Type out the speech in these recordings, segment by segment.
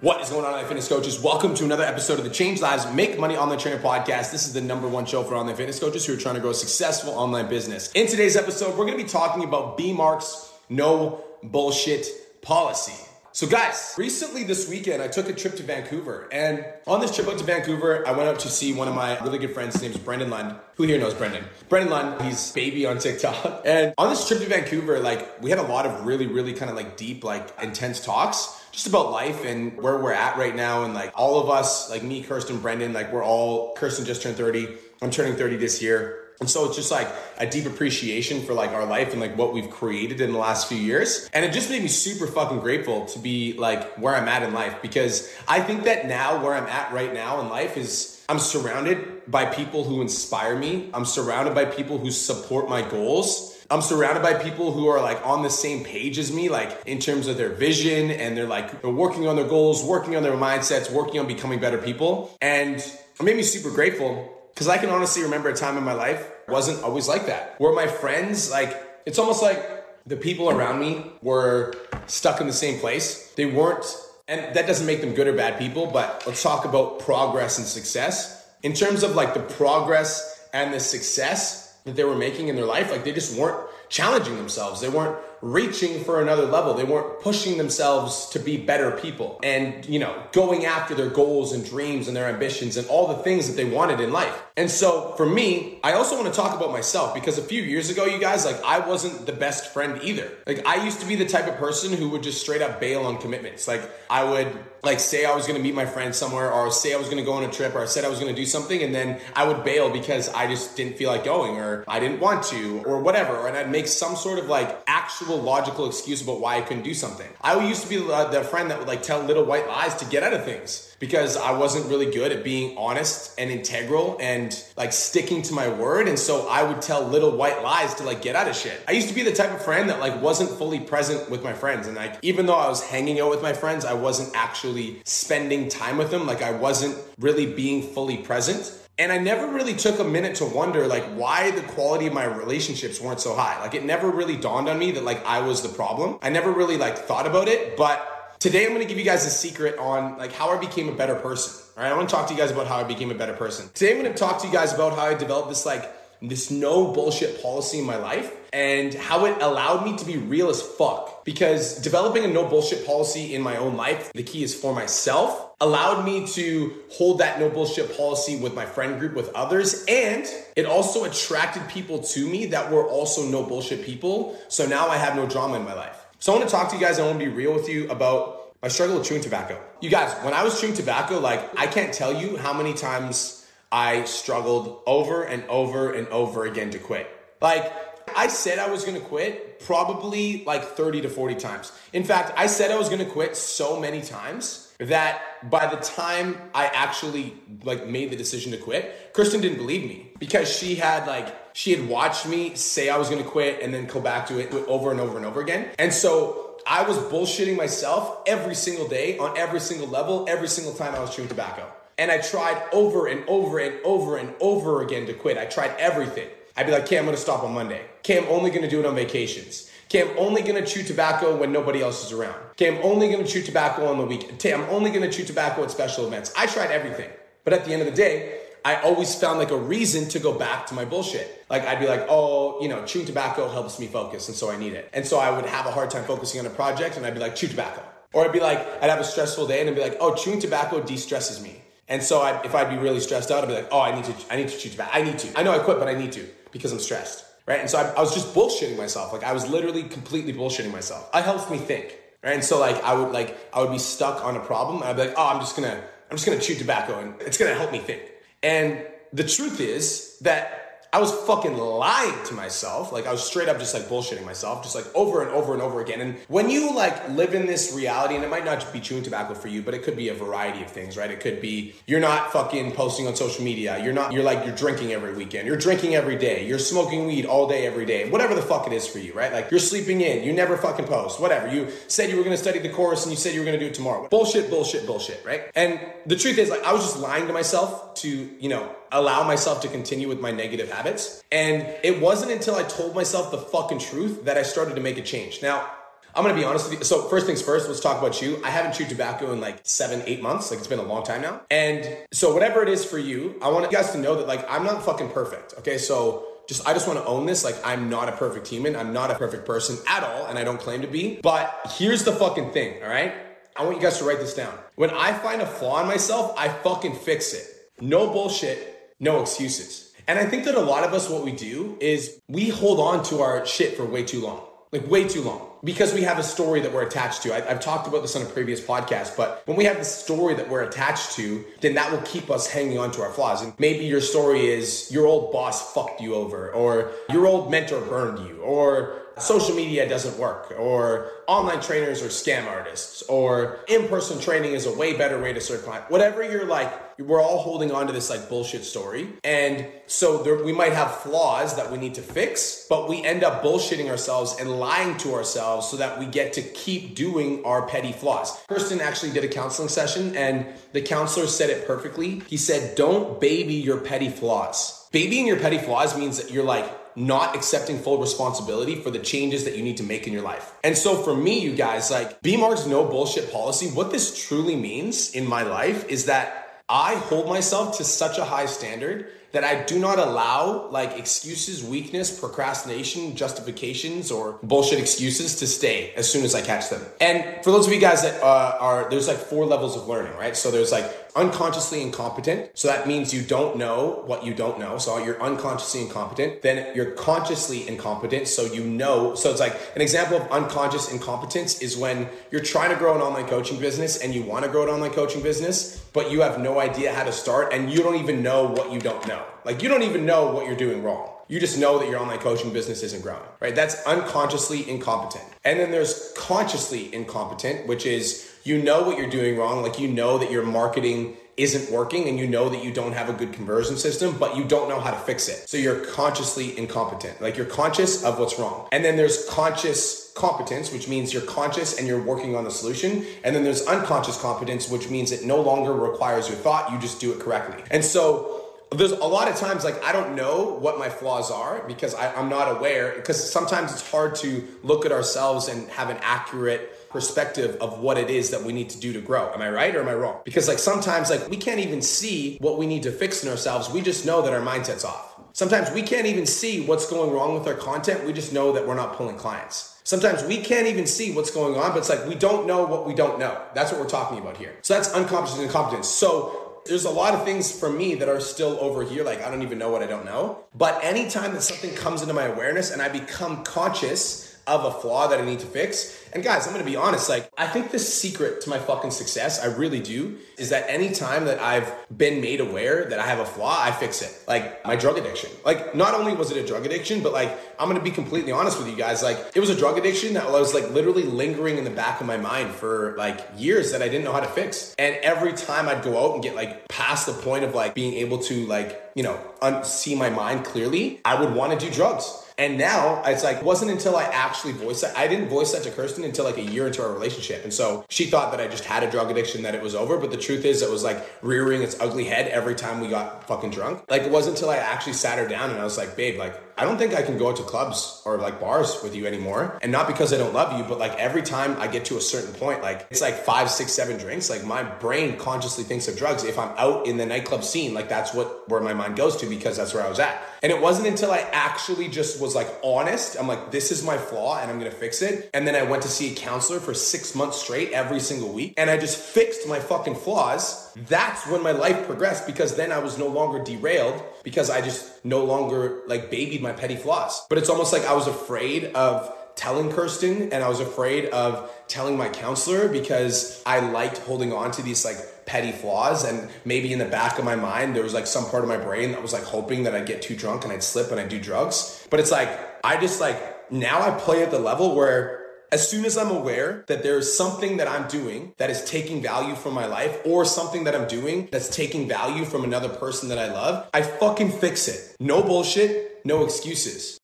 What is going on, online fitness coaches? Welcome to another episode of the Change Lives Make Money Online Trainer podcast. This is the number one show for online fitness coaches who are trying to grow a successful online business. In today's episode, we're going to be talking about B Mark's no bullshit policy. So, guys, recently this weekend, I took a trip to Vancouver. And on this trip out to Vancouver, I went out to see one of my really good friends. His name's Brendan Lund. Who here knows Brendan? Brendan Lund, he's baby on TikTok. And on this trip to Vancouver, like, we had a lot of really, really kind of like deep, like intense talks just about life and where we're at right now. And like all of us, like me, Kirsten, Brendan, like we're all, Kirsten just turned 30. I'm turning 30 this year. And so it's just like a deep appreciation for like our life and like what we've created in the last few years. And it just made me super fucking grateful to be like where I'm at in life because I think that now where I'm at right now in life is I'm surrounded by people who inspire me. I'm surrounded by people who support my goals. I'm surrounded by people who are like on the same page as me, like in terms of their vision and they're like they're working on their goals, working on their mindsets, working on becoming better people. And it made me super grateful because I can honestly remember a time in my life wasn't always like that. Where my friends, like, it's almost like the people around me were stuck in the same place. They weren't, and that doesn't make them good or bad people, but let's talk about progress and success. In terms of like the progress and the success, that they were making in their life, like they just weren't challenging themselves. They weren't reaching for another level. They weren't pushing themselves to be better people and, you know, going after their goals and dreams and their ambitions and all the things that they wanted in life. And so for me, I also want to talk about myself because a few years ago, you guys, like I wasn't the best friend either. Like I used to be the type of person who would just straight up bail on commitments. Like I would like say I was going to meet my friend somewhere or say I was going to go on a trip or I said I was going to do something and then I would bail because I just didn't feel like going or I didn't want to or whatever. And I'd make some sort of like actual logical excuse about why I couldn't do something. I used to be the, the friend that would like tell little white lies to get out of things because I wasn't really good at being honest and integral and like sticking to my word. And so I would tell little white lies to like get out of shit. I used to be the type of friend that like wasn't fully present with my friends. And like, even though I was hanging out with my friends, I wasn't actually spending time with them. Like, I wasn't really being fully present. And I never really took a minute to wonder like why the quality of my relationships weren't so high. Like it never really dawned on me that like I was the problem. I never really like thought about it, but Today I'm going to give you guys a secret on like how I became a better person. All right, I want to talk to you guys about how I became a better person. Today I'm going to talk to you guys about how I developed this like this no bullshit policy in my life and how it allowed me to be real as fuck. Because developing a no bullshit policy in my own life, the key is for myself, allowed me to hold that no bullshit policy with my friend group, with others, and it also attracted people to me that were also no bullshit people. So now I have no drama in my life. So I want to talk to you guys. I want to be real with you about my struggle with chewing tobacco. You guys, when I was chewing tobacco, like I can't tell you how many times I struggled over and over and over again to quit. Like I said I was to quit probably like 30 to 40 times. In fact, I said I was to quit so many times that by the time I actually like made the decision to quit, Kirsten didn't believe me because she had like she had watched me say I was to quit and then go back to it over and over and over again. And so I was bullshitting myself every single day on every single level, every single time I was chewing tobacco. And I tried over and over and over and over again to quit. I tried everything. I'd be like, okay, I'm gonna stop on Monday. Okay, I'm only gonna do it on vacations. Okay, I'm only gonna chew tobacco when nobody else is around. Okay, I'm only gonna chew tobacco on the weekend. Okay, I'm only gonna chew tobacco at special events. I tried everything. But at the end of the day, I always found like a reason to go back to my bullshit. Like I'd be like, oh, you know, chewing tobacco helps me focus, and so I need it. And so I would have a hard time focusing on a project, and I'd be like, chew tobacco. Or I'd be like, I'd have a stressful day, and I'd be like, oh, chewing tobacco de-stresses me. And so I'd, if I'd be really stressed out, I'd be like, oh, I need to, I need to chew tobacco. I need to. I know I quit, but I need to because I'm stressed, right? And so I, I was just bullshitting myself. Like I was literally completely bullshitting myself. It helps me think, right? And so like I would like I would be stuck on a problem, I'd be like, oh, I'm just gonna, I'm just gonna chew tobacco, and it's gonna help me think. And the truth is that I was fucking lying to myself. Like I was straight up just like bullshitting myself, just like over and over and over again. And when you like live in this reality, and it might not be chewing tobacco for you, but it could be a variety of things, right? It could be you're not fucking posting on social media. You're not, you're like, you're drinking every weekend. You're drinking every day. You're smoking weed all day, every day. Whatever the fuck it is for you, right? Like you're sleeping in. You never fucking post. Whatever. You said you were gonna study the course and you said you were gonna do it tomorrow. Bullshit, bullshit, bullshit, right? And the truth is, like, I was just lying to myself to, you know, allow myself to continue with my negative habits. And it wasn't until I told myself the fucking truth that I started to make a change. Now, I'm gonna be honest with you. So first things first, let's talk about you. I haven't chewed tobacco in like seven, eight months. Like it's been a long time now. And so whatever it is for you, I want you guys to know that like I'm not fucking perfect. Okay, so just I just want to own this. Like I'm not a perfect human. I'm not a perfect person at all, and I don't claim to be. But here's the fucking thing. All right, I want you guys to write this down. When I find a flaw in myself, I fucking fix it. No bullshit no excuses. And I think that a lot of us, what we do is we hold on to our shit for way too long, like way too long, because we have a story that we're attached to. I, have talked about this on a previous podcast, but when we have the story that we're attached to, then that will keep us hanging on to our flaws. And maybe your story is your old boss fucked you over, or your old mentor burned you, or social media doesn't work, or online trainers are scam artists, or in person training is a way better way to serve clients. Whatever you're like, we're all holding on to this like bullshit story. And so there, we might have flaws that we need to fix, but we end up bullshitting ourselves and lying to ourselves so that we get to keep doing our petty flaws. Kirsten actually did a counseling session, and the counselor said it perfectly. He said, Don't baby your petty flaws. Babying your petty flaws means that you're like, not accepting full responsibility for the changes that you need to make in your life. And so for me, you guys, like B Mark's no bullshit policy, what this truly means in my life is that I hold myself to such a high standard that I do not allow like excuses, weakness, procrastination, justifications, or bullshit excuses to stay as soon as I catch them. And for those of you guys that uh, are, there's like four levels of learning, right? So there's like unconsciously incompetent. So that means you don't know what you don't know. So you're unconsciously incompetent. Then you're consciously incompetent. So you know. So it's like an example of unconscious incompetence is when you're trying to grow an online coaching business and you want to grow an online coaching business, but you have no idea how to start and you don't even know what you don't know. Like you don't even know what you're doing wrong. You just know that your online coaching business isn't growing, right? That's unconsciously incompetent. And then there's consciously incompetent, which is you know what you're doing wrong. Like you know that your marketing isn't working and you know that you don't have a good conversion system, but you don't know how to fix it. So you're consciously incompetent. Like you're conscious of what's wrong. And then there's conscious competence, which means you're conscious and you're working on the solution. And then there's unconscious competence, which means it no longer requires your thought, you just do it correctly. And so there's a lot of times like I don't know what my flaws are because I, I'm not aware because sometimes it's hard to look at ourselves and have an accurate perspective of what it is that we need to do to grow. Am I right or am I wrong? Because like sometimes like we can't even see what we need to fix in ourselves. We just know that our mindset's off. Sometimes we can't even see what's going wrong with our content. We just know that we're not pulling clients. Sometimes we can't even see what's going on, but it's like we don't know what we don't know. That's what we're talking about here. So that's unconscious incompetence. So there's a lot of things for me that are still over here. Like, I don't even know what I don't know. But anytime that something comes into my awareness and I become conscious of a flaw that I need to fix. And guys, I'm gonna be honest, like, I think the secret to my fucking success, I really do, is that anytime that I've been made aware that I have a flaw, I fix it. Like my drug addiction. Like, not only was it a drug addiction, but like, I'm gonna be completely honest with you guys. Like, it was a drug addiction that was like literally lingering in the back of my mind for like years that I didn't know how to fix. And every time I'd go out and get like past the point of like being able to like, you know, un- see my mind clearly, I would wanna do drugs. And now it's like, wasn't until I actually voiced that. I didn't voice that to Kirsten until like a year into our relationship. And so she thought that I just had a drug addiction, that it was over. But the truth is, it was like rearing its ugly head every time we got fucking drunk. Like it wasn't until I actually sat her down and I was like, babe, like, I don't think I can go out to clubs or like bars with you anymore. And not because I don't love you, but like every time I get to a certain point, like it's like five, six, seven drinks, like my brain consciously thinks of drugs. If I'm out in the nightclub scene, like that's what where my mind goes to because that's where I was at. And it wasn't until I actually just was like honest, I'm like, this is my flaw and I'm gonna fix it. And then I went to see a counselor for six months straight every single week. And I just fixed my fucking flaws. That's when my life progressed because then I was no longer derailed because I just no longer like babied my petty flaws. But it's almost like I was afraid of telling Kirsten and I was afraid of telling my counselor because I liked holding on to these like petty flaws and maybe in the back of my mind there was like some part of my brain that was like hoping that I'd get too drunk and I'd slip and I'd do drugs. But it's like I just like now I play at the level where as soon as I'm aware that there's something that I'm doing that is taking value from my life or something that I'm doing that's taking value from another person that I love, I fucking fix it. No bullshit, no excuses.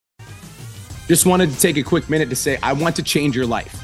Just wanted to take a quick minute to say, I want to change your life.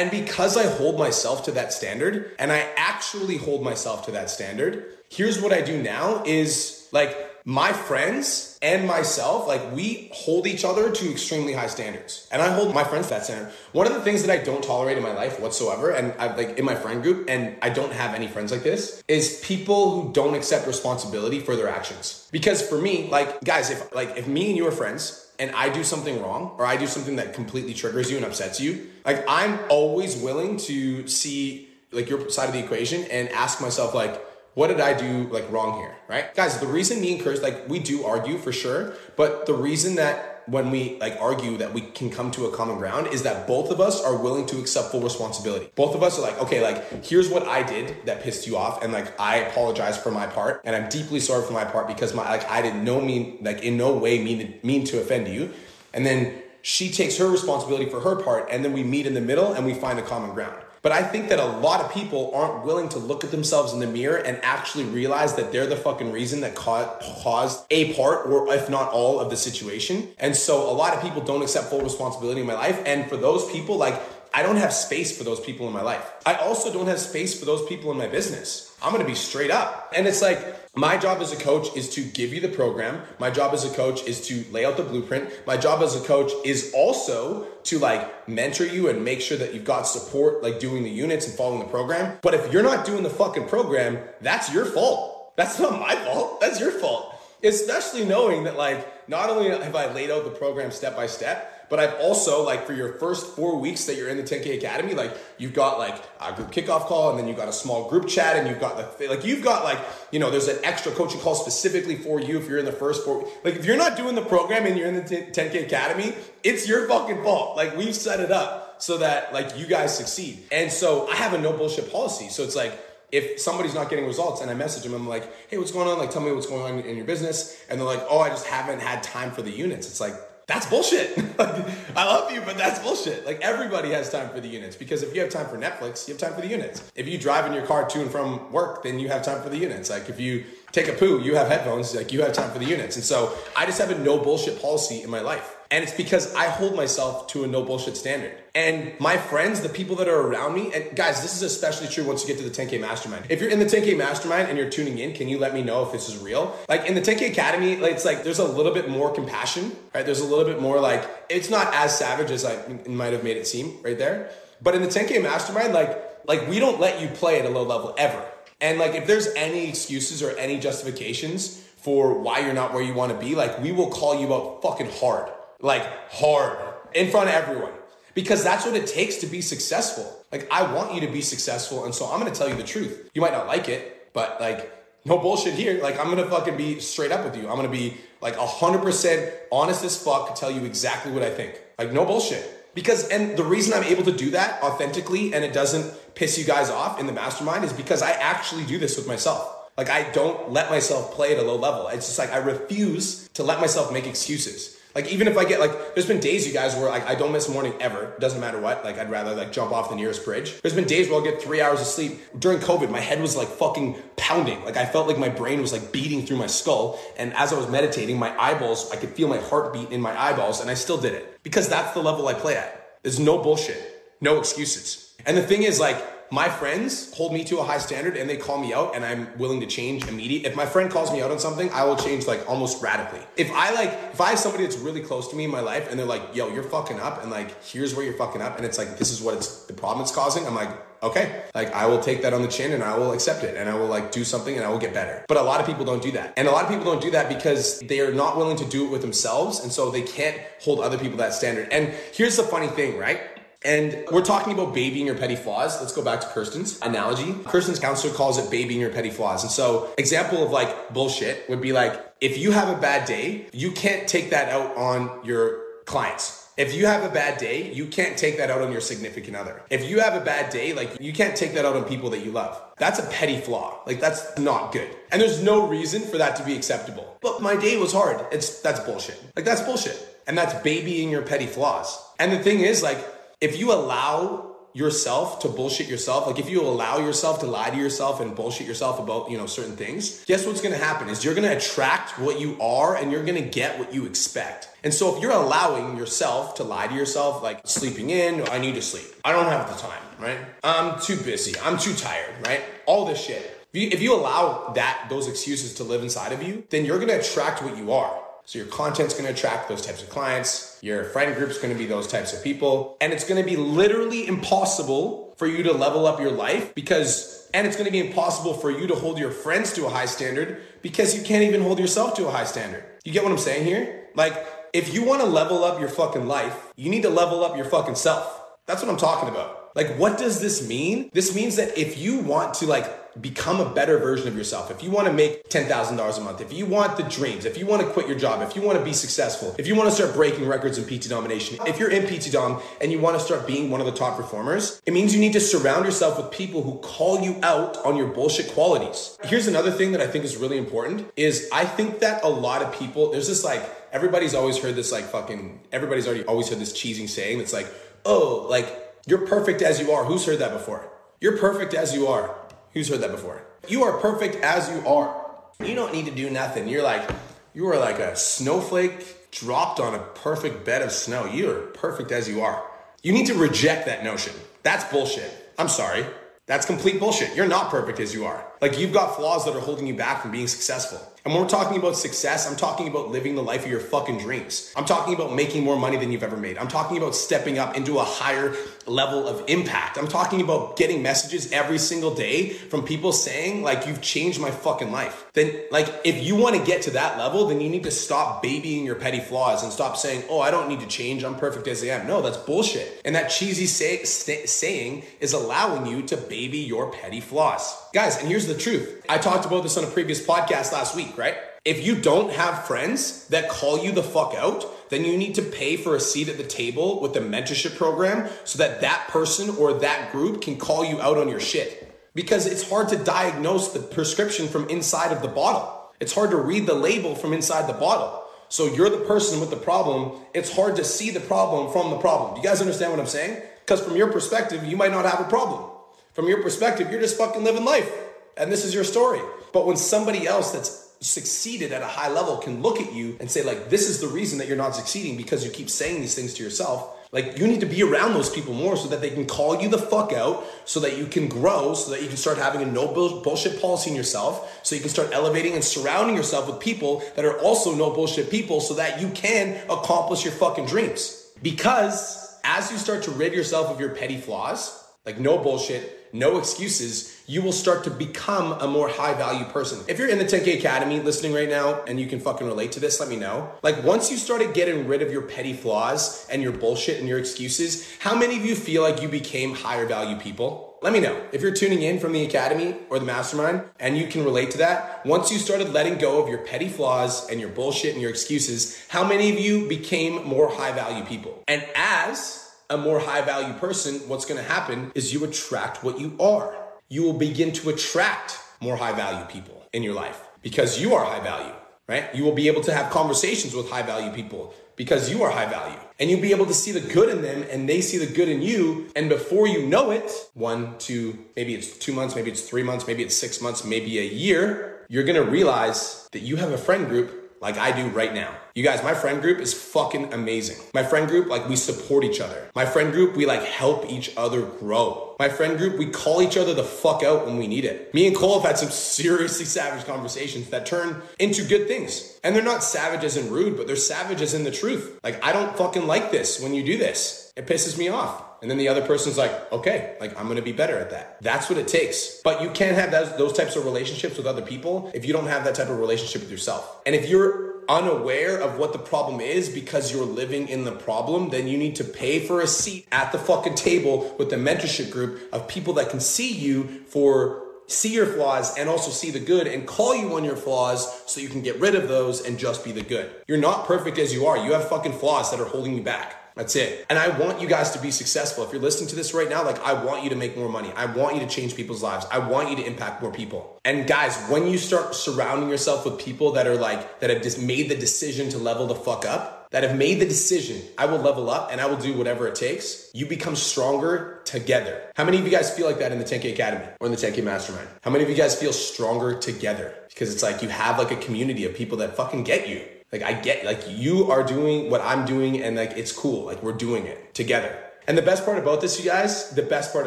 And because I hold myself to that standard and I actually hold myself to that standard, here's what I do now is like my friends and myself, like we hold each other to extremely high standards. And I hold my friends to that standard. One of the things that I don't tolerate in my life whatsoever, and I like in my friend group, and I don't have any friends like this, is people who don't accept responsibility for their actions. Because for me, like guys, if like if me and you are friends and I do something wrong or I do something that completely triggers you and upsets you, like I'm always willing to see like your side of the equation and ask myself like what did I do like wrong here, right? Guys, the reason me and Chris like we do argue for sure, but the reason that when we like argue that we can come to a common ground is that both of us are willing to accept full responsibility. Both of us are like, okay, like here's what I did that pissed you off, and like I apologize for my part, and I'm deeply sorry for my part because my like I did no mean like in no way mean mean to offend you, and then she takes her responsibility for her part, and then we meet in the middle and we find a common ground. But I think that a lot of people aren't willing to look at themselves in the mirror and actually realize that they're the fucking reason that caused a part or if not all of the situation. And so a lot of people don't accept full responsibility in my life. And for those people, like, I don't have space for those people in my life. I also don't have space for those people in my business. I'm gonna be straight up. And it's like, my job as a coach is to give you the program. My job as a coach is to lay out the blueprint. My job as a coach is also to like mentor you and make sure that you've got support, like doing the units and following the program. But if you're not doing the fucking program, that's your fault. That's not my fault. That's your fault. Especially knowing that, like, not only have I laid out the program step by step, but I've also like for your first four weeks that you're in the 10K Academy, like you've got like a group kickoff call, and then you've got a small group chat, and you've got the like you've got like you know there's an extra coaching call specifically for you if you're in the first four. Like if you're not doing the program and you're in the 10K Academy, it's your fucking fault. Like we've set it up so that like you guys succeed. And so I have a no bullshit policy. So it's like if somebody's not getting results and I message them, I'm like, hey, what's going on? Like, tell me what's going on in your business. And they're like, oh, I just haven't had time for the units. It's like, that's bullshit. I love you, but that's bullshit. Like everybody has time for the units because if you have time for Netflix, you have time for the units. If you drive in your car to and from work, then you have time for the units. Like if you take a poo, you have headphones, like you have time for the units. And so I just have a no bullshit policy in my life. And it's because I hold myself to a no bullshit standard. And my friends, the people that are around me, and guys, this is especially true once you get to the 10K Mastermind. If you're in the 10K Mastermind and you're tuning in, can you let me know if this is real? Like in the 10K Academy, it's like there's a little bit more compassion, right? There's a little bit more like, it's not as savage as I might have made it seem right there. But in the 10K Mastermind, like, like we don't let you play at a low level ever. And like if there's any excuses or any justifications for why you're not where you want to be, like we will call you out fucking hard like hard in front of everyone because that's what it takes to be successful. Like, I want you to be successful. And so I'm going to tell you the truth. You might not like it, but like, no bullshit here. Like, I'm going to fucking be straight up with you. I'm going to be like 100% honest as fuck to tell you exactly what I think. Like, no bullshit. Because, and the reason I'm able to do that authentically and it doesn't piss you guys off in the mastermind is because I actually do this with myself. Like, I don't let myself play at a low level. It's just like I refuse to let myself make excuses. Like even if I get like, there's been days, you guys, where like I don't miss morning ever. Doesn't matter what. Like I'd rather like jump off the nearest bridge. There's been days where I'll get three hours of sleep. During COVID, my head was like fucking pounding. Like I felt like my brain was like beating through my skull. And as I was meditating, my eyeballs, I could feel my heartbeat in my eyeballs, and I still did it because that's the level I play at. There's no bullshit, no excuses. And the thing is, like, my friends hold me to a high standard and they call me out and I'm willing to change immediately. If my friend calls me out on something, I will change like almost radically. If I like, if I have somebody that's really close to me in my life and they're like, yo, you're fucking up and like, here's where you're fucking up and it's like, this is what it's, the problem it's causing. I'm like, okay, like I will take that on the chin and I will accept it and I will like do something and I will get better. But a lot of people don't do that. And a lot of people don't do that because they are not willing to do it with themselves. And so they can't hold other people that standard. And here's the funny thing, right? And we're talking about babying your petty flaws. Let's go back to Kirsten's analogy. Kirsten's counselor calls it babying your petty flaws. And so, example of like bullshit would be like, if you have a bad day, you can't take that out on your clients. If you have a bad day, you can't take that out on your significant other. If you have a bad day, like you can't take that out on people that you love. That's a petty flaw. Like that's not good. And there's no reason for that to be acceptable. But my day was hard. It's that's bullshit. Like that's bullshit. And that's babying your petty flaws. And the thing is like if you allow yourself to bullshit yourself, like if you allow yourself to lie to yourself and bullshit yourself about, you know, certain things, guess what's going to happen is you're going to attract what you are and you're going to get what you expect. And so if you're allowing yourself to lie to yourself, like sleeping in, I need to sleep. I don't have the time, right? I'm too busy. I'm too tired, right? All this shit. If you, if you allow that, those excuses to live inside of you, then you're going to attract what you are. So your content's to attract those types of clients. Your friend group's to be those types of people. And it's to be literally impossible for you to level up your life because, and it's to be impossible for you to hold your friends to a high standard because you can't even hold yourself to a high standard. You get what I'm saying here? Like, if you want to level up your fucking life, you need to level up your fucking self. That's what I'm talking about. Like, what does this mean? This means that if you want to, like, become a better version of yourself, if you want to make $10,000 a month, if you want the dreams, if you want to quit your job, if you want to be successful, if you want to start breaking records in PT domination, if you're in PT dom and you want to start being one of the top performers, it means you need to surround yourself with people who call you out on your bullshit qualities. Here's another thing that I think is really important is I think that a lot of people, there's this like, everybody's always heard this like fucking, everybody's already always heard this cheesy saying that's like, oh, like, you're perfect as you are. Who's heard that before? You're perfect as you are. Who's heard that before? You are perfect as you are. You don't need to do nothing. You're like, you are like a snowflake dropped on a perfect bed of snow. You are perfect as you are. You need to reject that notion. That's bullshit. I'm sorry. That's complete bullshit. You're not perfect as you are. Like you've got flaws that are holding you back from being successful. And when we're talking about success, I'm talking about living the life of your fucking dreams. I'm talking about making more money than you've ever made. I'm talking about stepping up into a higher level of impact. I'm talking about getting messages every single day from people saying, like, you've changed my fucking life. Then, like, if you want to get to that level, then you need to stop babying your petty flaws and stop saying, oh, I don't need to change. I'm perfect as I am. No, that's bullshit. And that cheesy say- saying is allowing you to baby your petty flaws. Guys, and here's the truth. I talked about this on a previous podcast last week, right? If you don't have friends that call you the fuck out, then you need to pay for a seat at the table with the mentorship program so that that person or that group can call you out on your shit. Because it's hard to diagnose the prescription from inside of the bottle. It's hard to read the label from inside the bottle. So you're the person with the problem. It's hard to see the problem from the problem. Do you guys understand what I'm saying? Because from your perspective, you might not have a problem. From your perspective, you're just fucking living life. And this is your story. But when somebody else that's succeeded at a high level can look at you and say, like, this is the reason that you're not succeeding because you keep saying these things to yourself. Like, you need to be around those people more so that they can call you the fuck out, so that you can grow, so that you can start having a no bullshit policy in yourself, so you can start elevating and surrounding yourself with people that are also no bullshit people, so that you can accomplish your fucking dreams. Because as you start to rid yourself of your petty flaws, like no bullshit, no excuses, you will start to become a more high value person. If you're in the 10K Academy listening right now and you can fucking relate to this, let me know. Like once you started getting rid of your petty flaws and your bullshit and your excuses, how many of you feel like you became higher value people? Let me know if you're tuning in from the academy or the mastermind and you can relate to that. Once you started letting go of your petty flaws and your bullshit and your excuses, how many of you became more high value people? And as a more high value person, what's to happen is you attract what you are. You will begin to attract more high value people in your life because you are high value, right? You will be able to have conversations with high value people because you are high value and you'll be able to see the good in them and they see the good in you. And before you know it, one, two, maybe it's two months, maybe it's three months, maybe it's six months, maybe a year, you're to realize that you have a friend group like I do right now. You guys, my friend group is fucking amazing. My friend group, like we support each other. My friend group, we like help each other grow. My friend group, we call each other the fuck out when we need it. Me and Cole have had some seriously savage conversations that turn into good things. And they're not savage as in rude, but they're savage as in the truth. Like, I don't fucking like this when you do this. It pisses me off. And then the other person's like, okay, like I'm gonna be better at that. That's what it takes. But you can't have those, those types of relationships with other people if you don't have that type of relationship with yourself. And if you're unaware of what the problem is because you're living in the problem, then you need to pay for a seat at the fucking table with the mentorship group of people that can see you for see your flaws and also see the good and call you on your flaws so you can get rid of those and just be the good. You're not perfect as you are. You have fucking flaws that are holding you back. That's it. And I want you guys to be successful. If you're listening to this right now, like I want you to make more money. I want you to change people's lives. I want you to impact more people. And guys, when you start surrounding yourself with people that are like, that have just made the decision to level the fuck up, that have made the decision, I will level up and I will do whatever it takes, you become stronger together. How many of you guys feel like that in the 10K Academy or in the 10K Mastermind? How many of you guys feel stronger together? Because it's like you have like a community of people that fucking get you. Like I get like you are doing what I'm doing and like it's cool. Like we're doing it together. And the best part about this, you guys, the best part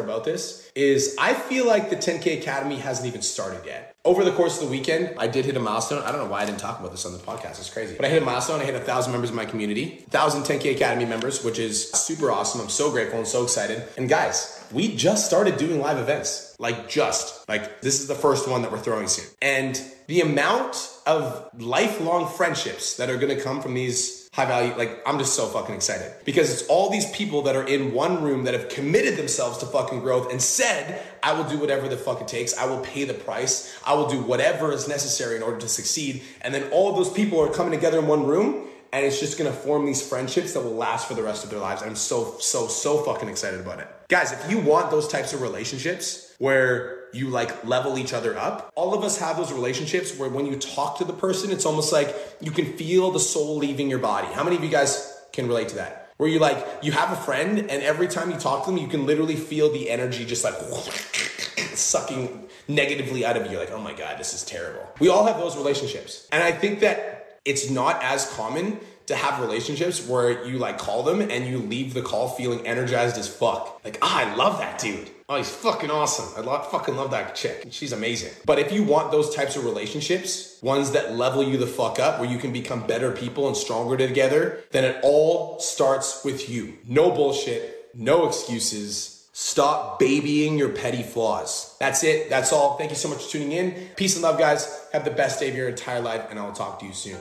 about this is I feel like the 10K Academy hasn't even started yet. Over the course of the weekend, I did hit a milestone. I don't know why I didn't talk about this on the podcast. It's crazy. But I hit a milestone. I hit a thousand members in my community, thousand 10K Academy members, which is super awesome. I'm so grateful and so excited. And guys, we just started doing live events. Like just. Like this is the first one that we're throwing soon. And the amount of lifelong friendships that are to come from these high value like i'm just so fucking excited. Because it's all these people that are in one room that have committed themselves to fucking growth and said i will do whatever the fuck it takes. I will pay the price. I will do whatever is necessary in order to succeed. And then all those people are coming together in one room and it's just gonna form these friendships that will last for the rest of their lives. I'm so, so, so fucking excited about it. Guys, if you want those types of relationships where you like level each other up, all of us have those relationships where when you talk to the person, it's almost like you can feel the soul leaving your body. How many of you guys can relate to that? Where you like, you have a friend, and every time you talk to them, you can literally feel the energy just like sucking negatively out of you. Like, oh my God, this is terrible. We all have those relationships. And I think that it's not as common to have relationships where you like call them and you leave the call feeling energized as fuck. Like, ah, I love that dude. Oh, he's fucking awesome. I love, fucking love that chick. She's amazing. But if you want those types of relationships, ones that level you the fuck up, where you can become better people and stronger together, then it all starts with you. No bullshit, no excuses Stop babying your petty flaws. That's it. That's all. Thank you so much for tuning in. Peace and love, guys. Have the best day of your entire life, and I will talk to you soon.